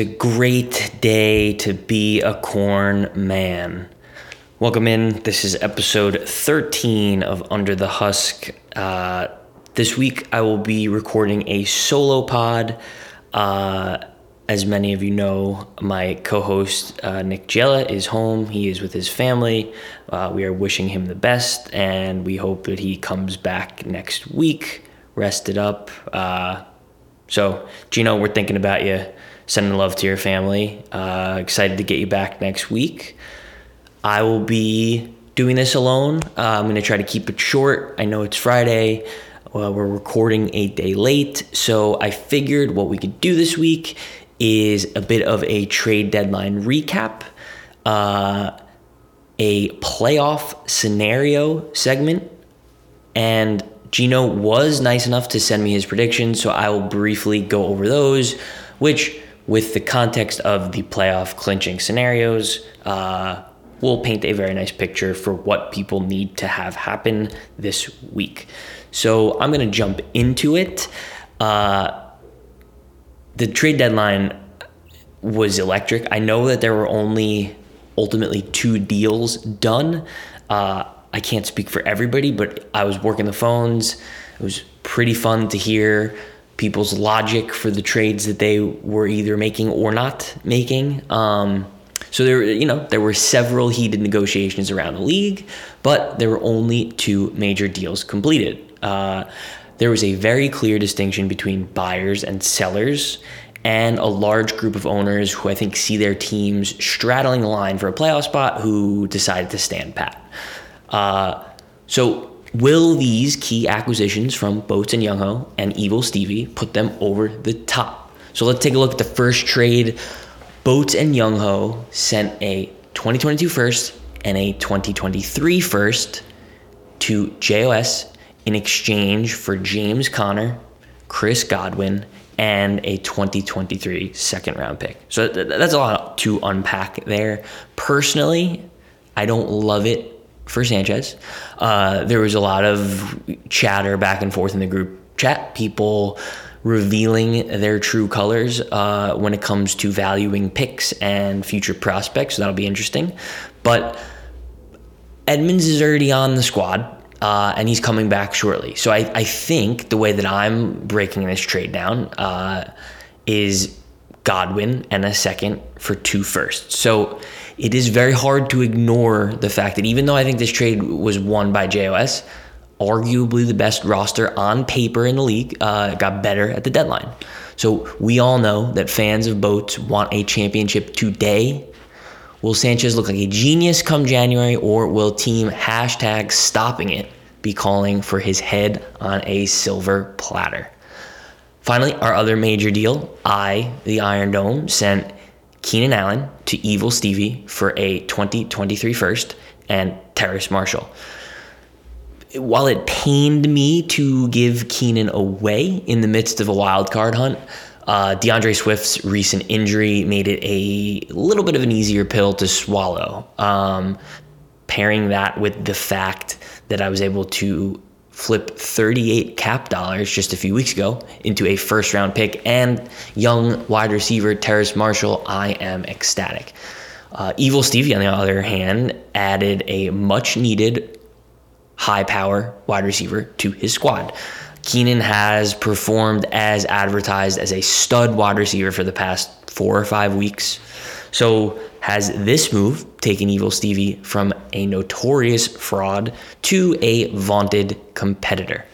A great day to be a corn man. Welcome in. This is episode 13 of Under the Husk. Uh, this week I will be recording a solo pod. Uh, as many of you know, my co host uh, Nick Jella is home. He is with his family. Uh, we are wishing him the best and we hope that he comes back next week, rested up. Uh, so, Gino, we're thinking about you. Sending love to your family. Uh, excited to get you back next week. I will be doing this alone. Uh, I'm going to try to keep it short. I know it's Friday. Uh, we're recording a day late. So I figured what we could do this week is a bit of a trade deadline recap, uh, a playoff scenario segment, and Gino was nice enough to send me his predictions. So I will briefly go over those, which, with the context of the playoff clinching scenarios, uh, will paint a very nice picture for what people need to have happen this week. So I'm going to jump into it. Uh, the trade deadline was electric. I know that there were only ultimately two deals done. Uh, I can't speak for everybody, but I was working the phones. It was pretty fun to hear people's logic for the trades that they were either making or not making. Um, so there, you know, there were several heated negotiations around the league, but there were only two major deals completed. Uh, there was a very clear distinction between buyers and sellers, and a large group of owners who I think see their teams straddling the line for a playoff spot who decided to stand pat. Uh, so, will these key acquisitions from Boats and Youngho and Evil Stevie put them over the top? So, let's take a look at the first trade. Boats and Youngho sent a 2022 first and a 2023 first to JOS in exchange for James Conner, Chris Godwin, and a 2023 second round pick. So that's a lot to unpack there. Personally, I don't love it for Sanchez. Uh, there was a lot of chatter back and forth in the group chat, people revealing their true colors uh, when it comes to valuing picks and future prospects. So that'll be interesting. But Edmonds is already on the squad. Uh, and he's coming back shortly. So I, I think the way that I'm breaking this trade down uh, is Godwin and a second for two firsts. So it is very hard to ignore the fact that even though I think this trade was won by JOS, arguably the best roster on paper in the league, uh, got better at the deadline. So we all know that fans of boats want a championship today. Will Sanchez look like a genius come January, or will team hashtag stopping it be calling for his head on a silver platter? Finally, our other major deal, I, the Iron Dome, sent Keenan Allen to Evil Stevie for a 2023 first and Terrace Marshall. While it pained me to give Keenan away in the midst of a wild card hunt, uh, D'Andre Swift's recent injury made it a little bit of an easier pill to swallow. Um, pairing that with the fact that I was able to flip 38 cap dollars just a few weeks ago into a first round pick and young wide receiver Terrace Marshall, I am ecstatic. Uh, Evil Stevie, on the other hand, added a much needed high power wide receiver to his squad. Keenan has performed as advertised as a stud wide receiver for the past four or five weeks. So has this move taken Evil Stevie from a notorious fraud to a vaunted competitor?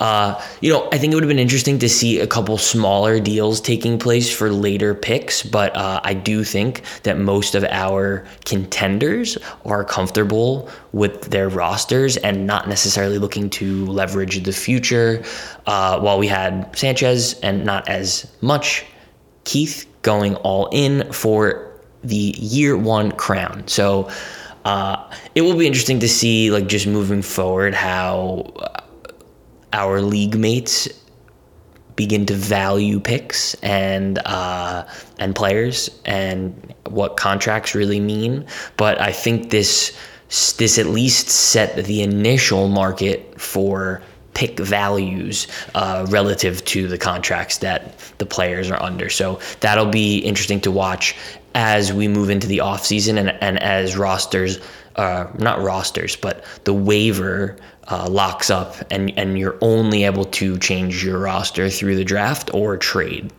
Uh, you know, I think it would have been interesting to see a couple smaller deals taking place for later picks, but uh, I do think that most of our contenders are comfortable with their rosters and not necessarily looking to leverage the future. Uh, while we had Sanchez and not as much Keith going all in for the year one crown. So uh, it will be interesting to see, like, just moving forward, how our league mates begin to value picks and uh, and players and what contracts really mean. But I think this this at least set the initial market for pick values uh, relative to the contracts that the players are under. So that'll be interesting to watch as we move into the offseason and, and as rosters, uh, not rosters, but the waiver uh, locks up and, and you're only able to change your roster through the draft or trade.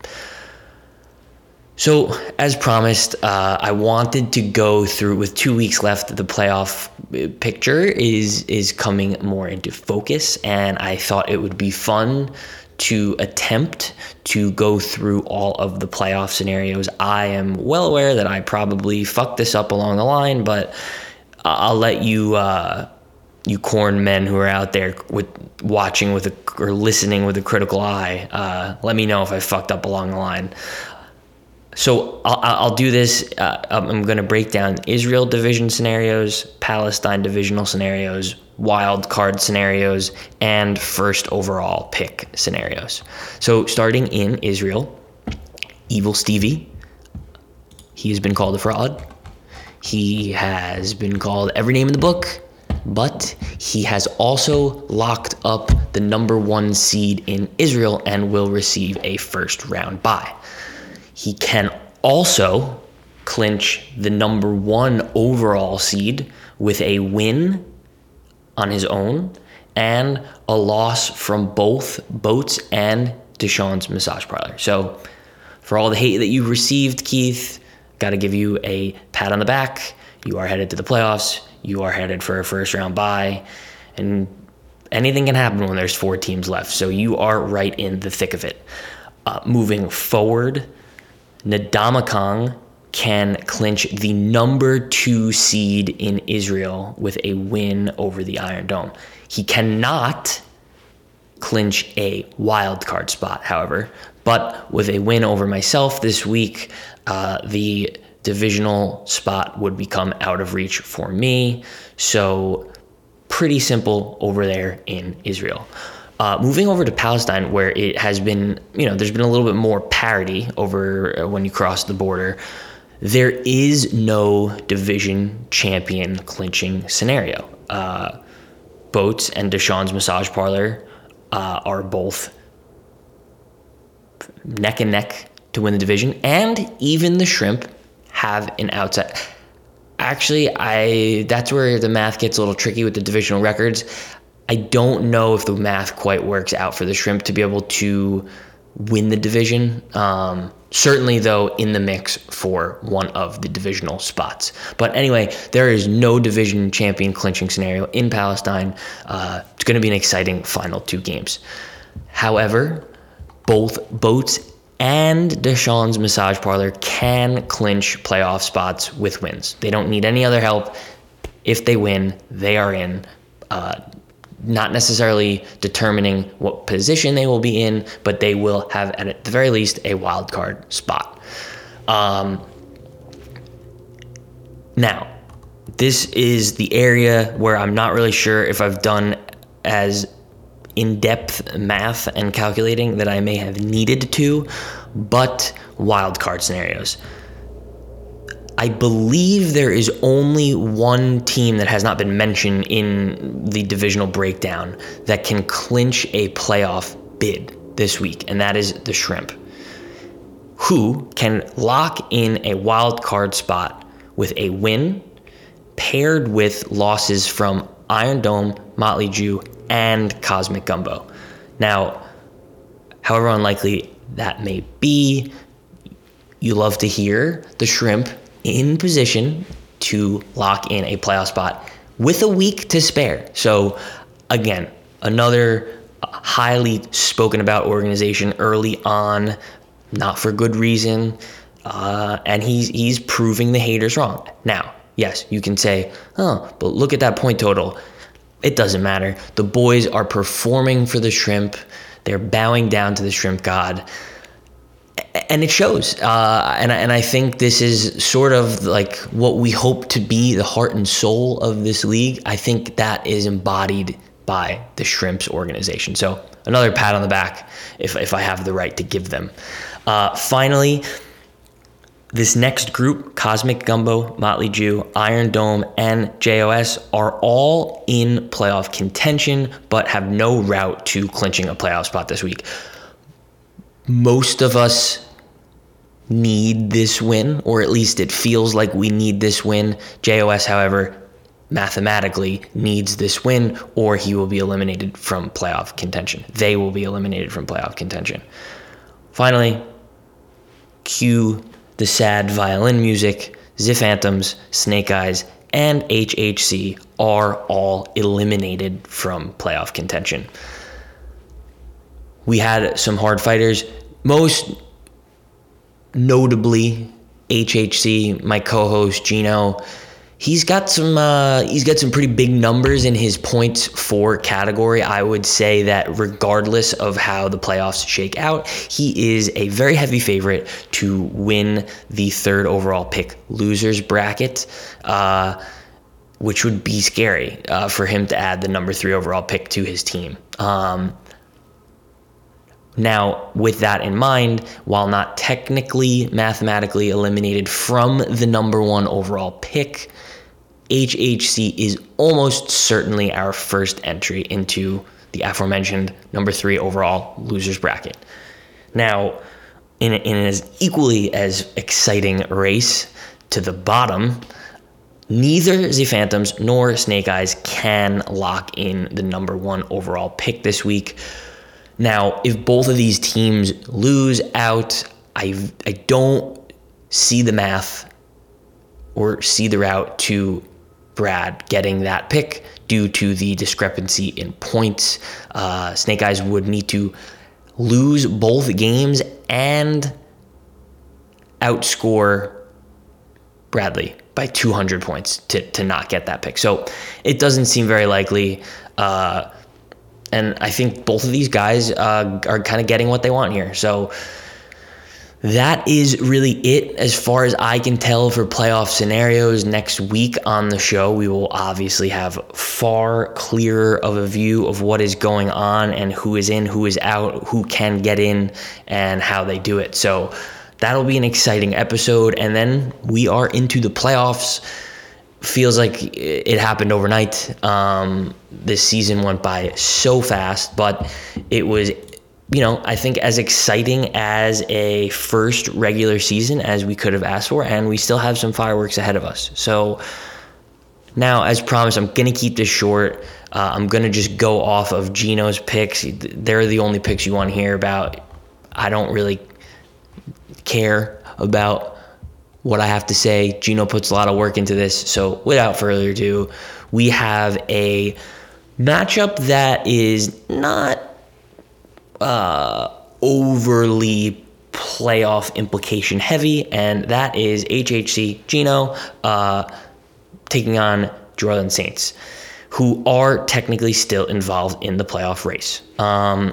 So, as promised, uh, I wanted to go through with two weeks left. The playoff uh, picture is is coming more into focus, and I thought it would be fun to attempt to go through all of the playoff scenarios. I am well aware that I probably fucked this up along the line, but I'll let you uh, you corn men who are out there with watching with a or listening with a critical eye. Uh, let me know if I fucked up along the line. So I'll, I'll do this. Uh, I'm going to break down Israel division scenarios, Palestine divisional scenarios, wild card scenarios, and first overall pick scenarios. So starting in Israel, Evil Stevie, he has been called a fraud. He has been called every name in the book, but he has also locked up the number one seed in Israel and will receive a first round bye. He can also clinch the number one overall seed with a win on his own and a loss from both Boats and Deshaun's massage parlor. So, for all the hate that you received, Keith, got to give you a pat on the back. You are headed to the playoffs. You are headed for a first round bye. And anything can happen when there's four teams left. So, you are right in the thick of it. Uh, moving forward, Ndamukong can clinch the number two seed in Israel with a win over the Iron Dome. He cannot clinch a wild card spot, however, but with a win over myself this week, uh, the divisional spot would become out of reach for me. So, pretty simple over there in Israel. Uh, moving over to Palestine, where it has been, you know, there's been a little bit more parity over uh, when you cross the border. There is no division champion clinching scenario. Uh, Boats and Deshaun's massage parlor uh, are both neck and neck to win the division, and even the shrimp have an outside. Actually, I that's where the math gets a little tricky with the divisional records. I don't know if the math quite works out for the Shrimp to be able to win the division. Um, certainly, though, in the mix for one of the divisional spots. But anyway, there is no division champion clinching scenario in Palestine. Uh, it's going to be an exciting final two games. However, both Boats and Deshaun's massage parlor can clinch playoff spots with wins. They don't need any other help. If they win, they are in. Uh, not necessarily determining what position they will be in, but they will have at the very least a wild card spot. Um, now, this is the area where I'm not really sure if I've done as in depth math and calculating that I may have needed to, but wild card scenarios. I believe there is only one team that has not been mentioned in the divisional breakdown that can clinch a playoff bid this week, and that is the Shrimp, who can lock in a wild card spot with a win paired with losses from Iron Dome, Motley Jew, and Cosmic Gumbo. Now, however unlikely that may be, you love to hear the Shrimp in position to lock in a playoff spot with a week to spare. So, again, another highly spoken about organization early on, not for good reason. Uh, and he's he's proving the haters wrong. Now, yes, you can say, oh, but look at that point total. It doesn't matter. The boys are performing for the shrimp. They're bowing down to the shrimp god and it shows. Uh, and and I think this is sort of like what we hope to be the heart and soul of this league. I think that is embodied by the Shrimps organization. So another pat on the back if if I have the right to give them. Uh, finally, this next group, Cosmic Gumbo, Motley Jew, Iron Dome, and JOS, are all in playoff contention, but have no route to clinching a playoff spot this week. Most of us need this win, or at least it feels like we need this win. JOS, however, mathematically needs this win, or he will be eliminated from playoff contention. They will be eliminated from playoff contention. Finally, cue the sad violin music, the Phantoms, Snake Eyes, and HHC are all eliminated from playoff contention. We had some hard fighters, most notably HHC, my co-host Gino he's got some uh, he's got some pretty big numbers in his points for category. I would say that regardless of how the playoffs shake out, he is a very heavy favorite to win the third overall pick losers bracket. Uh, which would be scary uh, for him to add the number three overall pick to his team. Um, now, with that in mind, while not technically mathematically eliminated from the number one overall pick, HHC is almost certainly our first entry into the aforementioned number three overall losers bracket. Now, in, in an as equally as exciting race to the bottom, neither the Phantoms nor Snake Eyes can lock in the number one overall pick this week. Now, if both of these teams lose out, I, I don't see the math or see the route to Brad getting that pick due to the discrepancy in points. Uh, Snake Eyes would need to lose both games and outscore Bradley by 200 points to, to not get that pick. So it doesn't seem very likely. Uh, and I think both of these guys uh, are kind of getting what they want here. So that is really it as far as I can tell for playoff scenarios. Next week on the show, we will obviously have far clearer of a view of what is going on and who is in, who is out, who can get in, and how they do it. So that'll be an exciting episode. And then we are into the playoffs. Feels like it happened overnight. Um, this season went by so fast, but it was you know, I think as exciting as a first regular season as we could have asked for, and we still have some fireworks ahead of us. So now, as promised, I'm going to keep this short. Uh, I'm going to just go off of Gino's picks. They're the only picks you want to hear about. I don't really care about what I have to say. Gino puts a lot of work into this. So, without further ado, we have a matchup that is not uh, overly playoff implication heavy, and that is HHC Gino uh, taking on Jordan Saints, who are technically still involved in the playoff race. Um,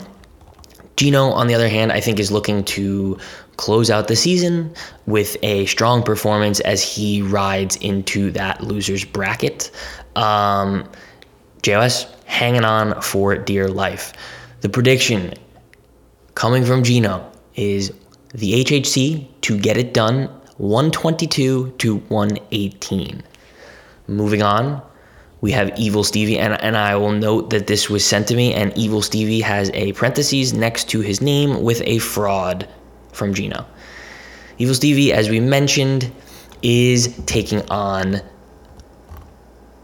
Gino, on the other hand, I think is looking to close out the season with a strong performance as he rides into that loser's bracket. Um, JOS hanging on for dear life. The prediction coming from Gino is the HHC to get it done 122 to 118. Moving on, we have Evil Stevie, and, and I will note that this was sent to me, and Evil Stevie has a parentheses next to his name with a fraud from Gino. Evil Stevie, as we mentioned, is taking on,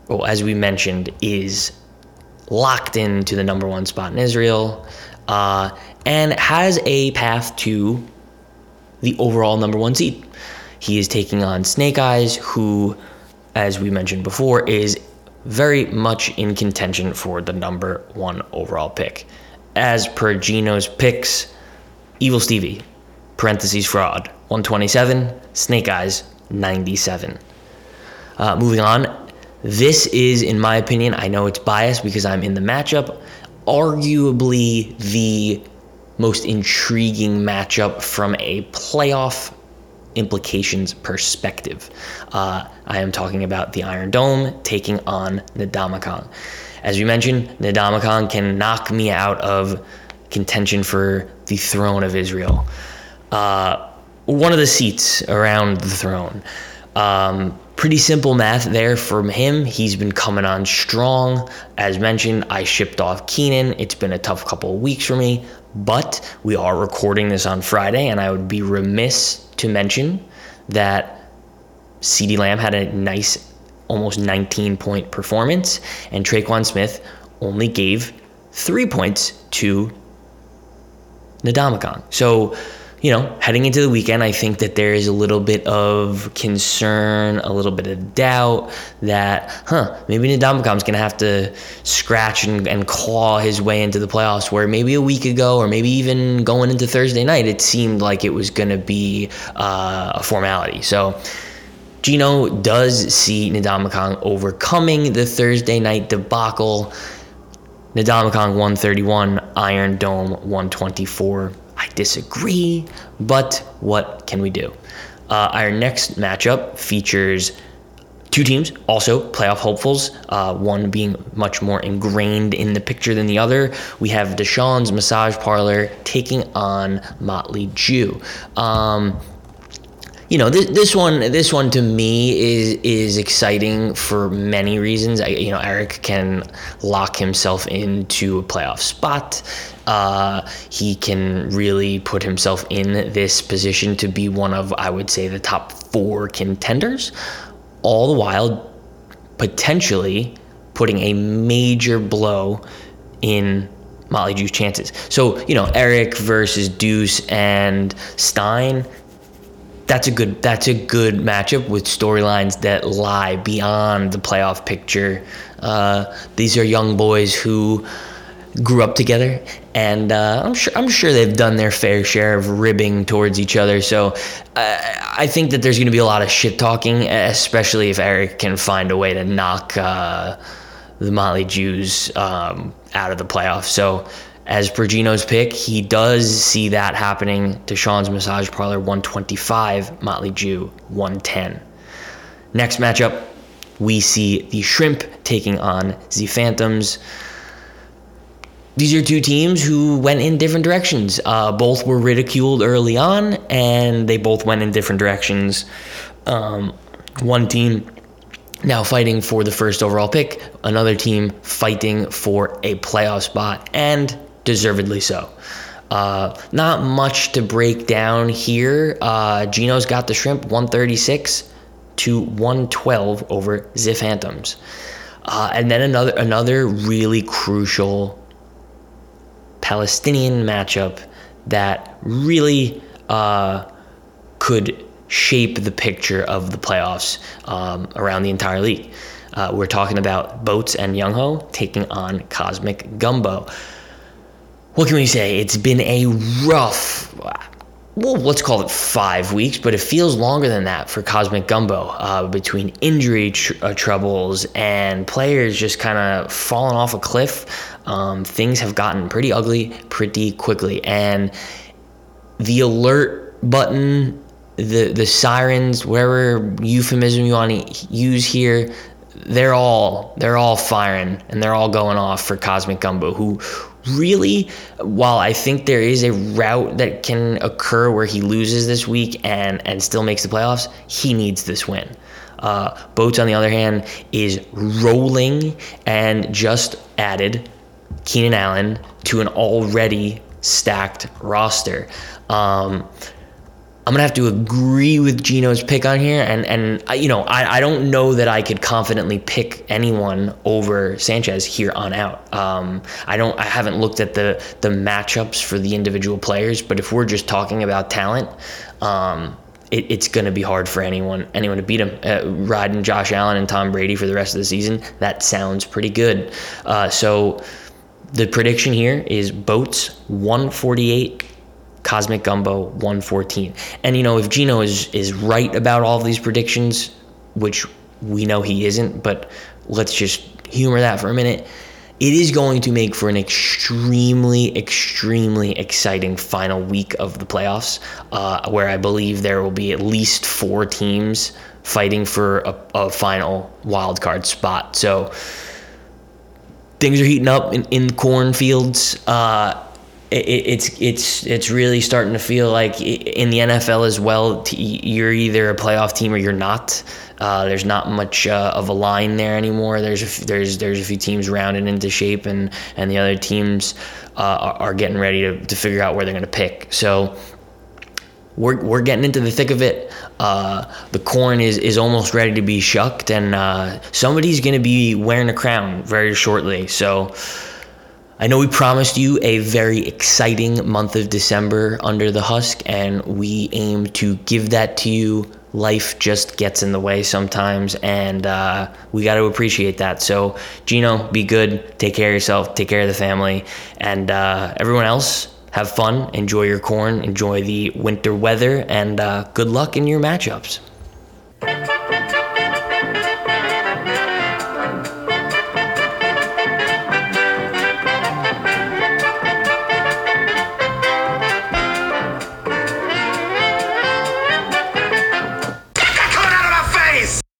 well, as we mentioned, is locked into the number one spot in Israel uh, and has a path to the overall number one seed. He is taking on Snake Eyes, who, as we mentioned before, is very much in contention for the number one overall pick. As per Gino's picks, Evil Stevie, parentheses fraud, 127, Snake Eyes, 97. Uh, moving on, this is, in my opinion, I know it's biased because I'm in the matchup arguably the most intriguing matchup from a playoff implications perspective. Uh, I am talking about the Iron Dome taking on Ndamukong. As we mentioned, Ndamukong can knock me out of contention for the throne of Israel. Uh, one of the seats around the throne. Um, pretty simple math there from him. He's been coming on strong. As mentioned, I shipped off Keenan. It's been a tough couple of weeks for me, but we are recording this on Friday, and I would be remiss to mention that CeeDee Lamb had a nice, almost 19 point performance, and Tre'Quan Smith only gave three points to Ndamukong. So, you know, heading into the weekend, I think that there is a little bit of concern, a little bit of doubt that, huh, maybe Ndamukong's going to have to scratch and, and claw his way into the playoffs, where maybe a week ago or maybe even going into Thursday night, it seemed like it was going to be uh, a formality. So, Gino does see Ndamukong overcoming the Thursday night debacle. Ndamukong 131, Iron Dome 124. Disagree, but what can we do? Uh, our next matchup features two teams, also playoff hopefuls, uh, one being much more ingrained in the picture than the other. We have Deshaun's Massage Parlor taking on Motley Jew. Um, you know this, this one this one to me is is exciting for many reasons I, you know eric can lock himself into a playoff spot uh, he can really put himself in this position to be one of i would say the top four contenders all the while potentially putting a major blow in Motley Jew's chances. So, you know, Eric versus Deuce and Stein, that's a good that's a good matchup with storylines that lie beyond the playoff picture. Uh, these are young boys who grew up together, and uh, I'm sure I'm sure they've done their fair share of ribbing towards each other. So uh, I think that there's going to be a lot of shit talking, especially if Eric can find a way to knock uh, the Motley Jews um, out of the playoffs. So as per pick, he does see that happening. Deshaun's Massage Parlor 125, Motley Jew 110. Next matchup, we see the Shrimp taking on the Phantoms. These are two teams who went in different directions. Uh, both were ridiculed early on, and they both went in different directions. Um, one team now fighting for the first overall pick, another team fighting for a playoff spot, and deservedly so. Uh, not much to break down here. Uh, Gino's got the shrimp 136 to 112 over the Phantoms. Uh, and then another another really crucial Palestinian matchup that really uh, could shape the picture of the playoffs um, around the entire league. Uh, we're talking about Boats and Young Ho taking on Cosmic Gumbo what can we say? It's been a rough, well, let's call it five weeks, but it feels longer than that for Cosmic Gumbo uh, between injury tr- uh, troubles and players just kind of falling off a cliff. Um, things have gotten pretty ugly pretty quickly. And the alert button, the, the sirens, whatever euphemism you want to use here, they're all they're all firing and they're all going off for Cosmic Gumbo, who really, while I think there is a route that can occur where he loses this week and and still makes the playoffs, he needs this win. Uh, Boats, on the other hand, is rolling and just added Keenan Allen to an already stacked roster. Um, I'm gonna have to agree with Gino's pick on here, and and you know I, I don't know that I could confidently pick anyone over Sanchez here on out. Um, I don't I haven't looked at the the matchups for the individual players, but if we're just talking about talent, um, it, it's to be hard for anyone anyone to beat him. Uh, riding Josh Allen and Tom Brady for the rest of the season, that sounds pretty good. Uh, so the prediction here is boats 148 Cosmic Gumbo 114. And you know, if Gino is is right about all these predictions, which we know he isn't, but let's just humor that for a minute. It is going to make for an extremely, extremely exciting final week of the playoffs, uh, where I believe there will be at least four teams fighting for a, a final wild card spot. So things are heating up in, in cornfields. Uh, it's it's it's really starting to feel like in the NFL as well. You're either a playoff team or you're not. Uh, there's not much uh, of a line there anymore. There's a, there's there's a few teams rounded into shape, and and the other teams uh, are, are, getting ready to, to figure out where they're going to pick. So we're, we're getting into the thick of it. Uh, the corn is, is almost ready to be shucked, and uh, somebody's going to be wearing a crown very shortly. So I know we promised you a very exciting month of December under the husk, and we aim to give that to you. Life just gets in the way sometimes, and uh, we got to appreciate that. So, Gino, be good, take care of yourself, take care of the family, and uh, everyone else, have fun, enjoy your corn, enjoy the winter weather, and uh, good luck in your matchups.